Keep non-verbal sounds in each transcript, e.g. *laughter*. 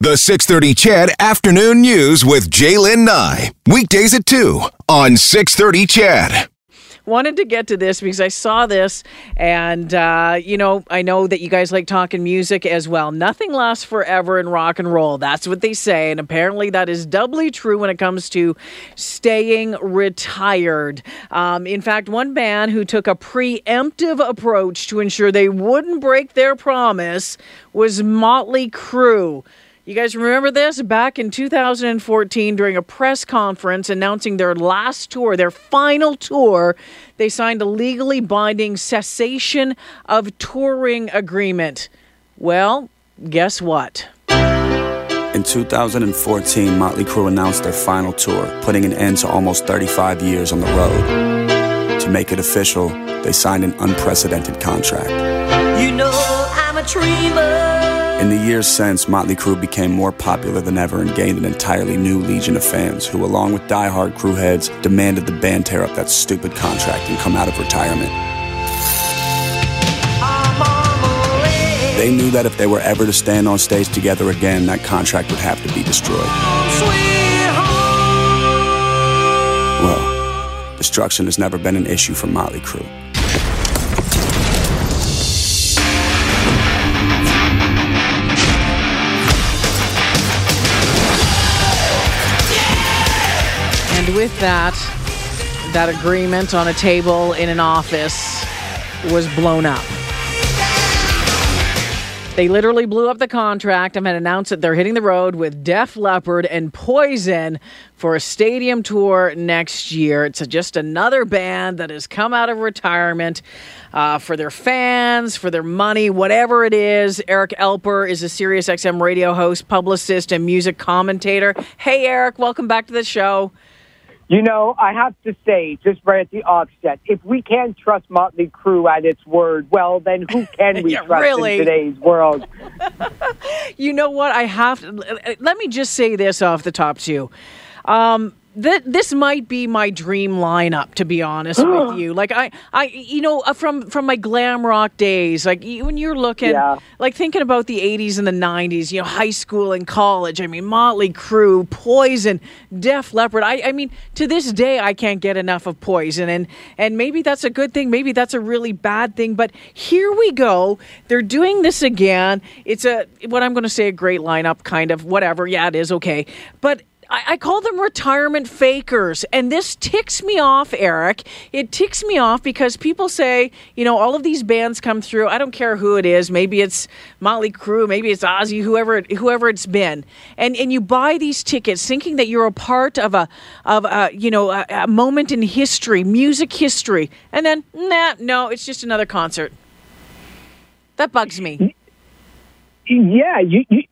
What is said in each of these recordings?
The 630 CHED Afternoon News with J'lyn Nye. Weekdays at 2 on 630 CHED. Wanted to get to this because I saw this, and uh, you know, I know that you guys like talking music as well. Nothing lasts forever in rock and roll. That's what they say, and apparently that is doubly true when it comes to staying retired. Um, in fact, one band who took a preemptive approach to ensure they wouldn't break their promise was Motley Crue. You guys remember this? Back in 2014, during a press conference announcing their last tour, their final tour, they signed a legally binding cessation of touring agreement. Well, guess what? In 2014, Motley Crue announced their final tour, putting an end to almost 35 years on the road. To make it official, they signed an unprecedented contract. You know I'm a dreamer. In the years since, Motley Crue became more popular than ever and gained an entirely new legion of fans who, along with die-hard Crue heads, demanded the band tear up that stupid contract and come out of retirement. They knew that if they were ever to stand on stage together again, that contract would have to be destroyed. Well, destruction has never been an issue for Motley Crue. That, that agreement on a table in an office was blown up. They literally blew up the contract and had announced that they're hitting the road with Def Leppard and Poison for a stadium tour next year. It's just another band that has come out of retirement uh, for their fans, for their money, whatever it is. Eric Alper is a Sirius XM radio host, publicist, and music commentator. Hey, Eric, welcome back to the show. You know, I have to say, just right at the offset, if we can't trust Motley Crue at its word, well, then who can we *laughs* Yeah, trust really. in today's world? *laughs* You know what? I have to. Let me just say this off the top, too. Um, th- this might be my dream lineup, to be honest with *gasps* you. Like I, I, you know, uh, from from my glam rock days, like when you're looking, Yeah. like thinking about the '80s and the '90s, you know, high school and college. I mean, Motley Crue, Poison, Def Leppard. I, I mean, to this day, I can't get enough of Poison, and and maybe that's a good thing. Maybe that's a really bad thing. But here we go. They're doing this again. It's a what I'm going to say a great lineup, kind of whatever. Yeah, it is okay, but. I, I call them retirement fakers. And this ticks me off, Eric. It ticks me off because people say, you know, all of these bands come through. I don't care who it is. Maybe it's Motley Crue, maybe it's Ozzy, whoever it, whoever it's been. And and you buy these tickets thinking that you're a part of a of a, you know, a, a moment in history, music history. And then nah, no, it's just another concert. That bugs me. Yeah, you, you,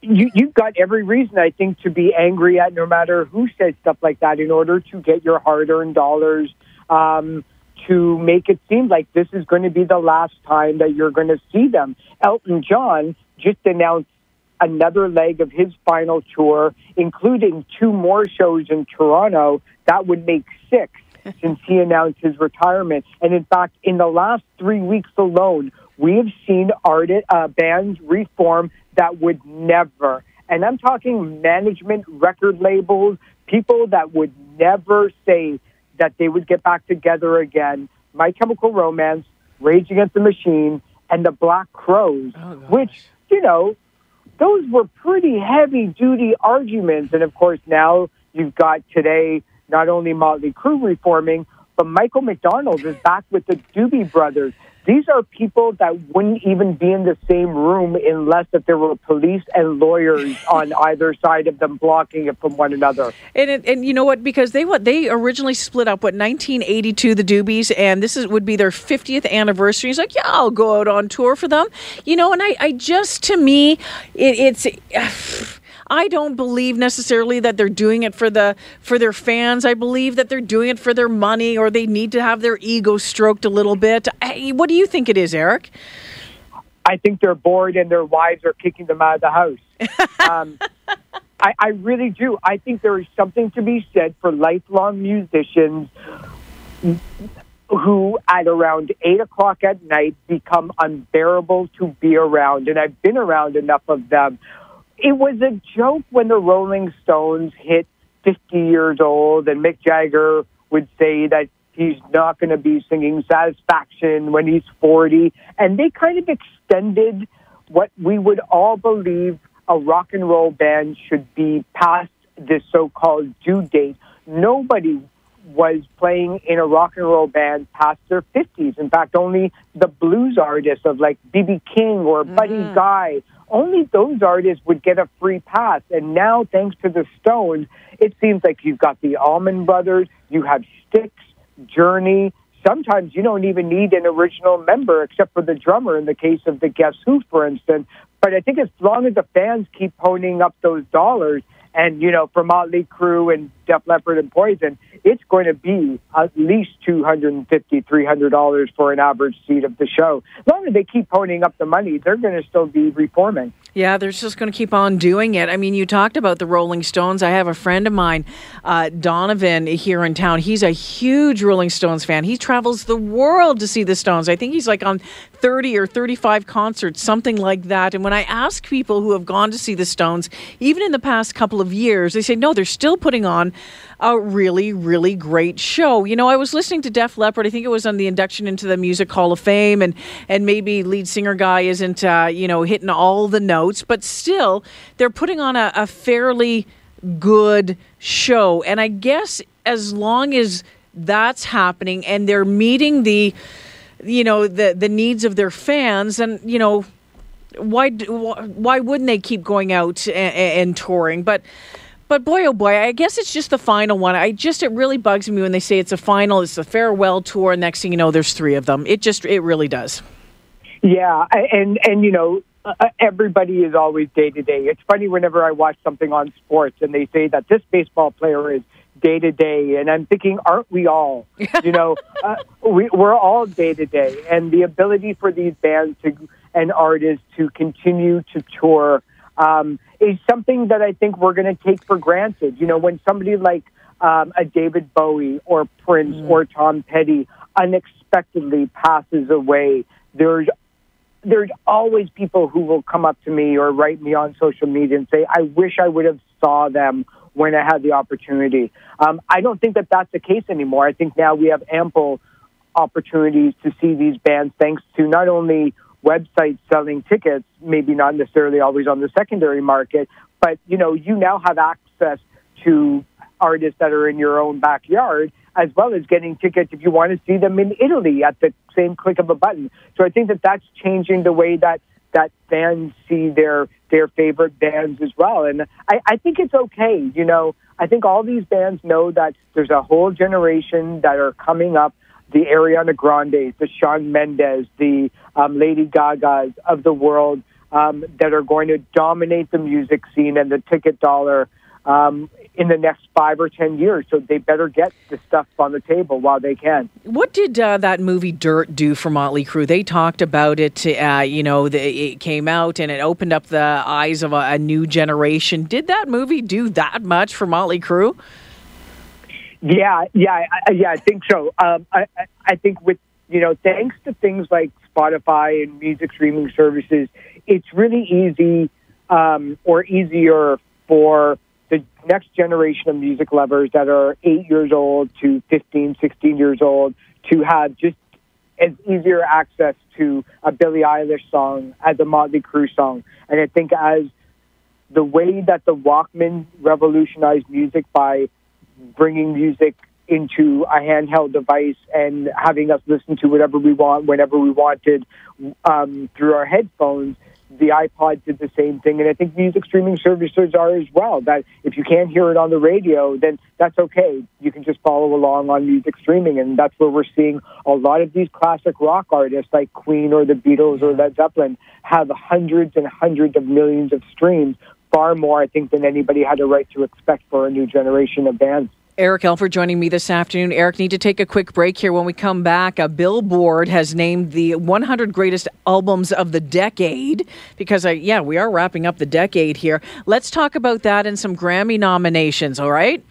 you, you've got every reason, I think, to be angry at no matter who says stuff like that in order to get your hard earned dollars, um, to make it seem like this is going to be the last time that you're going to see them. Elton John just announced another leg of his final tour, including two more shows in Toronto. That would make six *laughs* since he announced his retirement. And in fact, in the last three weeks alone, we have seen art, uh, bands reform that would never, and I'm talking management, record labels, people that would never say that they would get back together again. My Chemical Romance, Rage Against the Machine, and the Black Crowes, which, you know, those were pretty heavy duty arguments. And of course, now you've got today not only Motley Crue reforming, but Michael McDonald is back with the Doobie Brothers. These are people that wouldn't even be in the same room unless that there were police and lawyers *laughs* on either side of them blocking it from one another. And it, and you know what? Because they what they originally split up what 1982 the Doobies, and this is would be their 50th anniversary. He's like, yeah, I'll go out on tour for them, you know. And I, I just to me, it, it's. I don't believe necessarily that they're doing it for the for their fans. I believe that they're doing it for their money, or they need to have their ego stroked a little bit. I, what do you think it is, Eric? I think they're bored and their wives are kicking them out of the house. *laughs* um, I, I really do. I think there is something to be said for lifelong musicians who, at around eight o'clock at night, become unbearable to be around. And I've been around enough of them it was a joke when the Rolling Stones hit 50 years old, and Mick Jagger would say that he's not going to be singing Satisfaction when he's 40. And they kind of extended what we would all believe a rock and roll band should be past this so called due date. Nobody was playing in a rock and roll band past their 50s. In fact, only the blues artists of like B.B. King or Buddy mm-hmm. Guy, only those artists would get a free pass. And now, thanks to the Stones, it seems like you've got the Allman Brothers, you have Styx, Journey. Sometimes you don't even need an original member except for the drummer in the case of the Guess Who, for instance. But I think as long as the fans keep ponying up those dollars, and you know, for Motley Crue and Def Leppard and Poison, it's going to be at least two hundred and fifty, three hundred dollars for an average seat of the show. As long as they keep ponying up the money, they're going to still be reforming. Yeah, they're just going to keep on doing it. I mean, you talked about the Rolling Stones. I have a friend of mine, uh, Donovan, here in town. He's a huge Rolling Stones fan. He travels the world to see the Stones. I think he's like on 30 or 35 concerts, something like that. And when I ask people who have gone to see the Stones, even in the past couple of years, they say, no, they're still putting on a really, really great show. You know, I was listening to Def Leppard. I think it was on the induction into the Music Hall of Fame, and and maybe lead singer guy isn't uh, you know hitting all the notes, but still they're putting on a, a fairly good show. And I guess as long as that's happening and they're meeting the you know the the needs of their fans and you know why why wouldn't they keep going out and, and touring but but boy, oh boy, I guess it's just the final one. I just it really bugs me when they say it's a final, it's a farewell tour. Next thing you know, there's three of them. It just it really does. Yeah, and and you know uh, everybody is always day to day. It's funny whenever I watch something on sports and they say that this baseball player is day to day, and I'm thinking, aren't we all? *laughs* you know, uh, we, we're all day to day, and the ability for these bands to and artists to continue to tour um, is something that I think we're going to take for granted. You know, when somebody like um, a David Bowie or Prince mm. or Tom Petty unexpectedly passes away, there's there's always people who will come up to me or write me on social media and say, "I wish I would have saw them when I had the opportunity." Um, I don't think that that's the case anymore. I think now we have ample opportunities to see these bands thanks to not only websites selling tickets, maybe not necessarily always on the secondary market, but you know, you now have access to artists that are in your own backyard, as well as getting tickets if you want to see them in Italy at the same click of a button. So I think that that's changing the way that that fans see their their favorite bands as well. And I, I think it's okay. You know, I think all these bands know that there's a whole generation that are coming up the Ariana Grandes, the Shawn Mendes, the um, Lady Gagas of the world um, that are going to dominate the music scene and the ticket dollar um, in the next five or ten years. So they better get the stuff on the table while they can. What did uh, that movie Dirt do for Motley Crue? They talked about it. Uh, you know, the, it came out and it opened up the eyes of a, a new generation. Did that movie do that much for Motley Crue? Yeah, yeah, yeah. I think so. Um, I, I think with you know, thanks to things like Spotify and music streaming services, it's really easy um, or easier for the next generation of music lovers that are eight years old to 15, 16 years old to have just as easier access to a Billie Eilish song as a Motley Crue song. And I think as the way that the Walkman revolutionized music by bringing music into a handheld device and having us listen to whatever we want whenever we wanted um, through our headphones. The iPod did the same thing, and I think music streaming services are as well. That if you can't hear it on the radio, then that's okay. You can just follow along on music streaming, and that's where we're seeing a lot of these classic rock artists like Queen or the Beatles or Led Zeppelin have hundreds and hundreds of millions of streams far more, I think, than anybody had a right to expect for a new generation of bands. Eric Alper joining me this afternoon. Eric, need to take a quick break here. When we come back, a Billboard has named the 100 greatest albums of the decade because, I, yeah, we are wrapping up the decade here. Let's talk about that and some Grammy nominations, all right?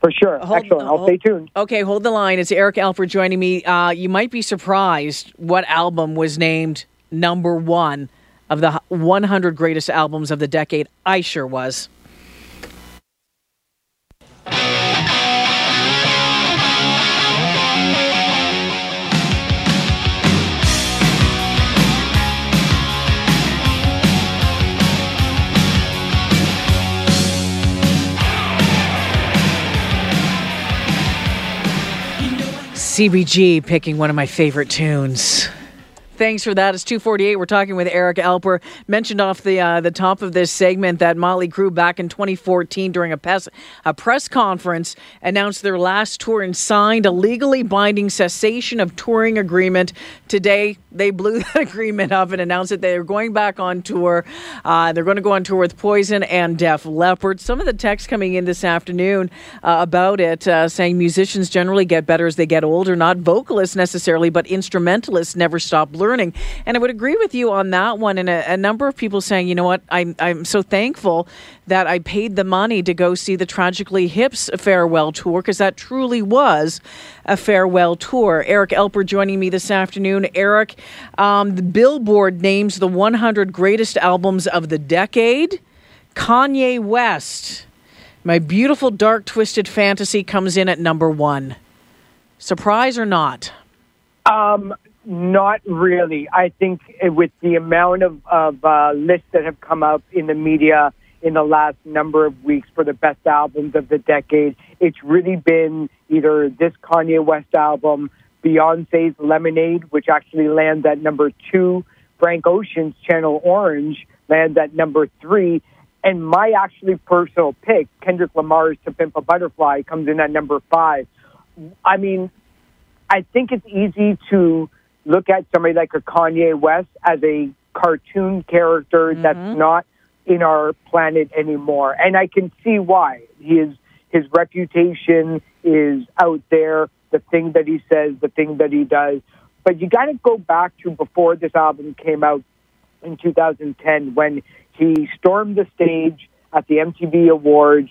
For sure. Hold, Excellent. I'll hold, stay tuned. Okay, hold the line. It's Eric Alper joining me. Uh, you might be surprised what album was named number one of the 100 greatest albums of the decade. I sure was. CBG picking one of my favorite tunes. Thanks for that. It's 248. We're talking with Eric Alper. Mentioned off the uh, the top of this segment that Motley Crue back in 2014 during a, pes- a press conference announced their last tour and signed a legally binding cessation of touring agreement. Today, they blew *laughs* that agreement up and announced that they are going back on tour. Uh, they're going to go on tour with Poison and Def Leppard. Some of the text coming in this afternoon uh, about it uh, saying musicians generally get better as they get older, not vocalists necessarily, but instrumentalists never stop learning learning. And I would agree with you on that one. And a, a number of people saying, you know what, I'm, I'm so thankful that I paid the money to go see the Tragically Hip's farewell tour because that truly was a farewell tour. Eric Alper joining me this afternoon. Eric, um, the Billboard names the 100 greatest albums of the decade. Kanye West, My Beautiful Dark Twisted Fantasy, comes in at number one. Surprise or not? Um, not really. I think with the amount of, of uh, lists that have come out in the media in the last number of weeks for the best albums of the decade, it's really been either this Kanye West album, Beyonce's Lemonade, which actually lands at number two, Frank Ocean's Channel Orange lands at number three, and my actually personal pick, Kendrick Lamar's To Pimp a Butterfly, comes in at number five. I mean, I think it's easy to look at somebody like a Kanye West as a cartoon character mm-hmm. that's not in our planet anymore. And I can see why. His his reputation is out there, the thing that he says, the thing that he does. But you got to go back to before this album came out in 2010 when he stormed the stage at the MTV Awards,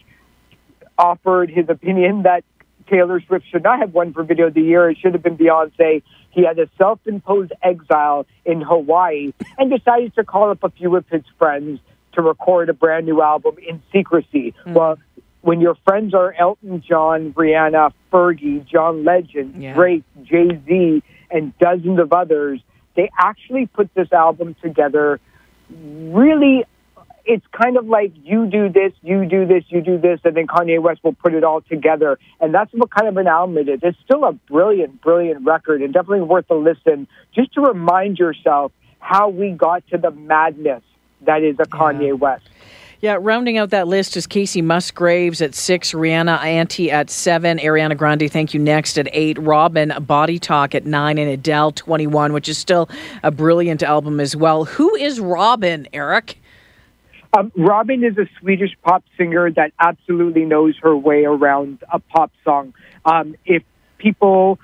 offered his opinion that Taylor Swift should not have won for Video of the Year. It should have been Beyonce. He had a self imposed exile in Hawaii and decided to call up a few of his friends to record a brand new album in secrecy. Mm. Well, when your friends are Elton John, Rihanna, Fergie, John Legend, yeah. Drake, Jay Z, and dozens of others, they actually put this album together really it's kind of like you do this, you do this, you do this, and then Kanye West will put it all together. And that's what kind of an album it is. It's still a brilliant, brilliant record and definitely worth a listen just to remind yourself how we got to the madness that is a Kanye West. Yeah, rounding out that list is Kacey Musgraves at six, Rihanna Anti at seven, Ariana Grande, thank you, next at eight, Robyn Body Talk at nine, and Adele 21, which is still a brilliant album as well. Who is Robyn, Eric? Um, Robyn is a Swedish pop singer that absolutely knows her way around a pop song. Um, if people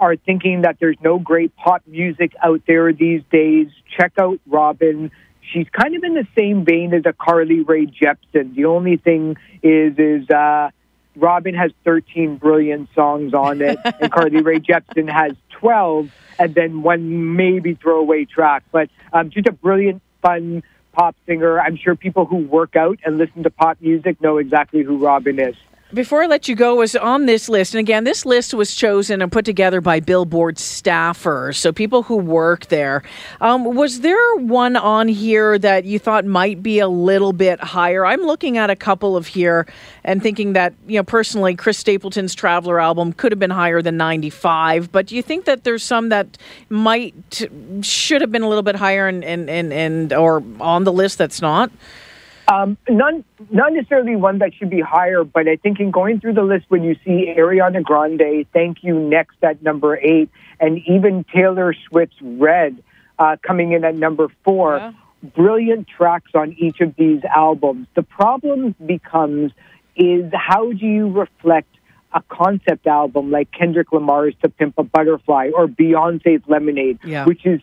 are thinking that there's no great pop music out there these days, check out Robyn. She's kind of in the same vein as a Carly Rae Jepsen. The only thing is, is uh, Robyn has 13 brilliant songs on it, *laughs* and Carly Rae Jepsen has 12, and then one maybe throwaway track. But um, just a brilliant, fun pop singer. I'm sure people who work out and listen to pop music know exactly who Robyn is. Before I let you go, was on this list, and again, this list was chosen and put together by Billboard staffers, so people who work there. Um, was there one on here that you thought might be a little bit higher? I'm looking at a couple of here and thinking that, you know, personally, Chris Stapleton's Traveler album could have been higher than 95, but do you think that there's some that might should have been a little bit higher and and and, and or on the list that's not? Um, none, not necessarily one that should be higher, but I think in going through the list, when you see Ariana Grande, Thank You Next at number eight, and even Taylor Swift's Red uh, coming in at number four, yeah. brilliant tracks on each of these albums. The problem becomes is how do you reflect a concept album like Kendrick Lamar's To Pimp a Butterfly or Beyonce's Lemonade, yeah. which is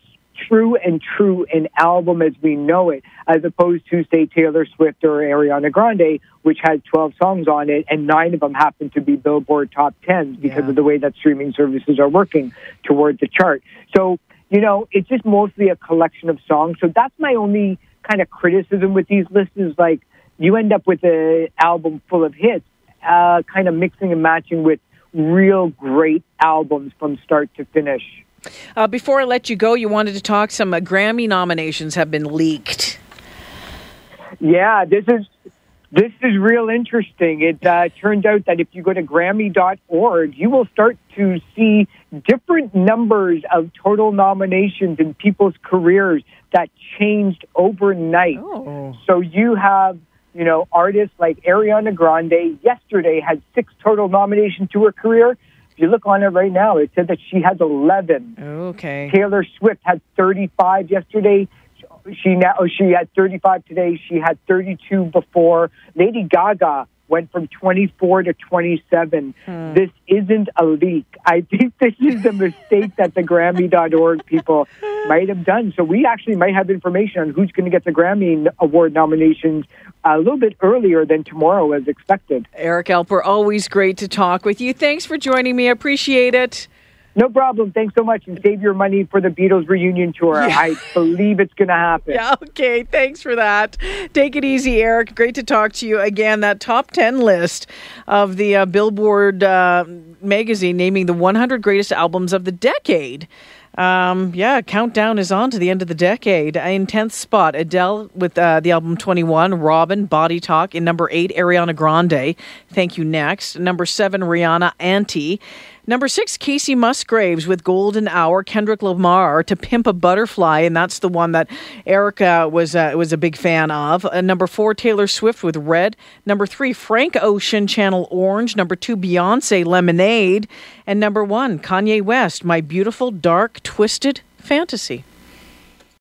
true and true an album as we know it, as opposed to, say, Taylor Swift or Ariana Grande, which has 12 songs on it, and nine of them happen to be Billboard top 10s because yeah. of the way that streaming services are working towards the chart. So you know, it's just mostly a collection of songs. So that's my only kind of criticism with these lists is like you end up with an album full of hits, uh, kind of mixing and matching with real great albums from start to finish. Uh, before I let you go, you wanted to talk some uh, Grammy nominations have been leaked. Yeah, this is this is real interesting. It uh, turns out that if you go to Grammy.org, you will start to see different numbers of total nominations in people's careers that changed overnight. Oh. So you have, you know, artists like Ariana Grande yesterday had six total nominations to her career. You look on it right now, it said that she has 11. Okay. Taylor Swift had 35 yesterday. She now oh, she had 35 today. She had 32 before. Lady Gaga went from 24 to 27. Hmm. This isn't a leak. I think this is a mistake that the Grammy.org people *laughs* might have done. So we actually might have information on who's going to get the Grammy Award nominations a little bit earlier than tomorrow as expected. Eric Alper, always great to talk with you. Thanks for joining me. I appreciate it. No problem. Thanks so much, and save your money for the Beatles reunion tour. I believe it's going to happen. *laughs* Yeah, okay. Thanks for that. Take it easy, Eric. Great to talk to you again. That top 10 list of the uh, Billboard uh, magazine naming the 100 greatest albums of the decade. Um, yeah, countdown is on to the end of the decade. In 10th spot, Adele with uh, the album 21, Robyn, Body Talk. In number 8, Ariana Grande, Thank You Next. Number 7, Rihanna, Anti. Number 6, Kacey Musgraves with Golden Hour. Kendrick Lamar, To Pimp a Butterfly, and that's the one that Erica was, uh, was a big fan of. Uh, number 4, Taylor Swift with Red. Number 3, Frank Ocean, Channel Orange. Number 2, Beyonce, Lemonade. And number 1, Kanye West, My Beautiful Dark Twisted Fantasy.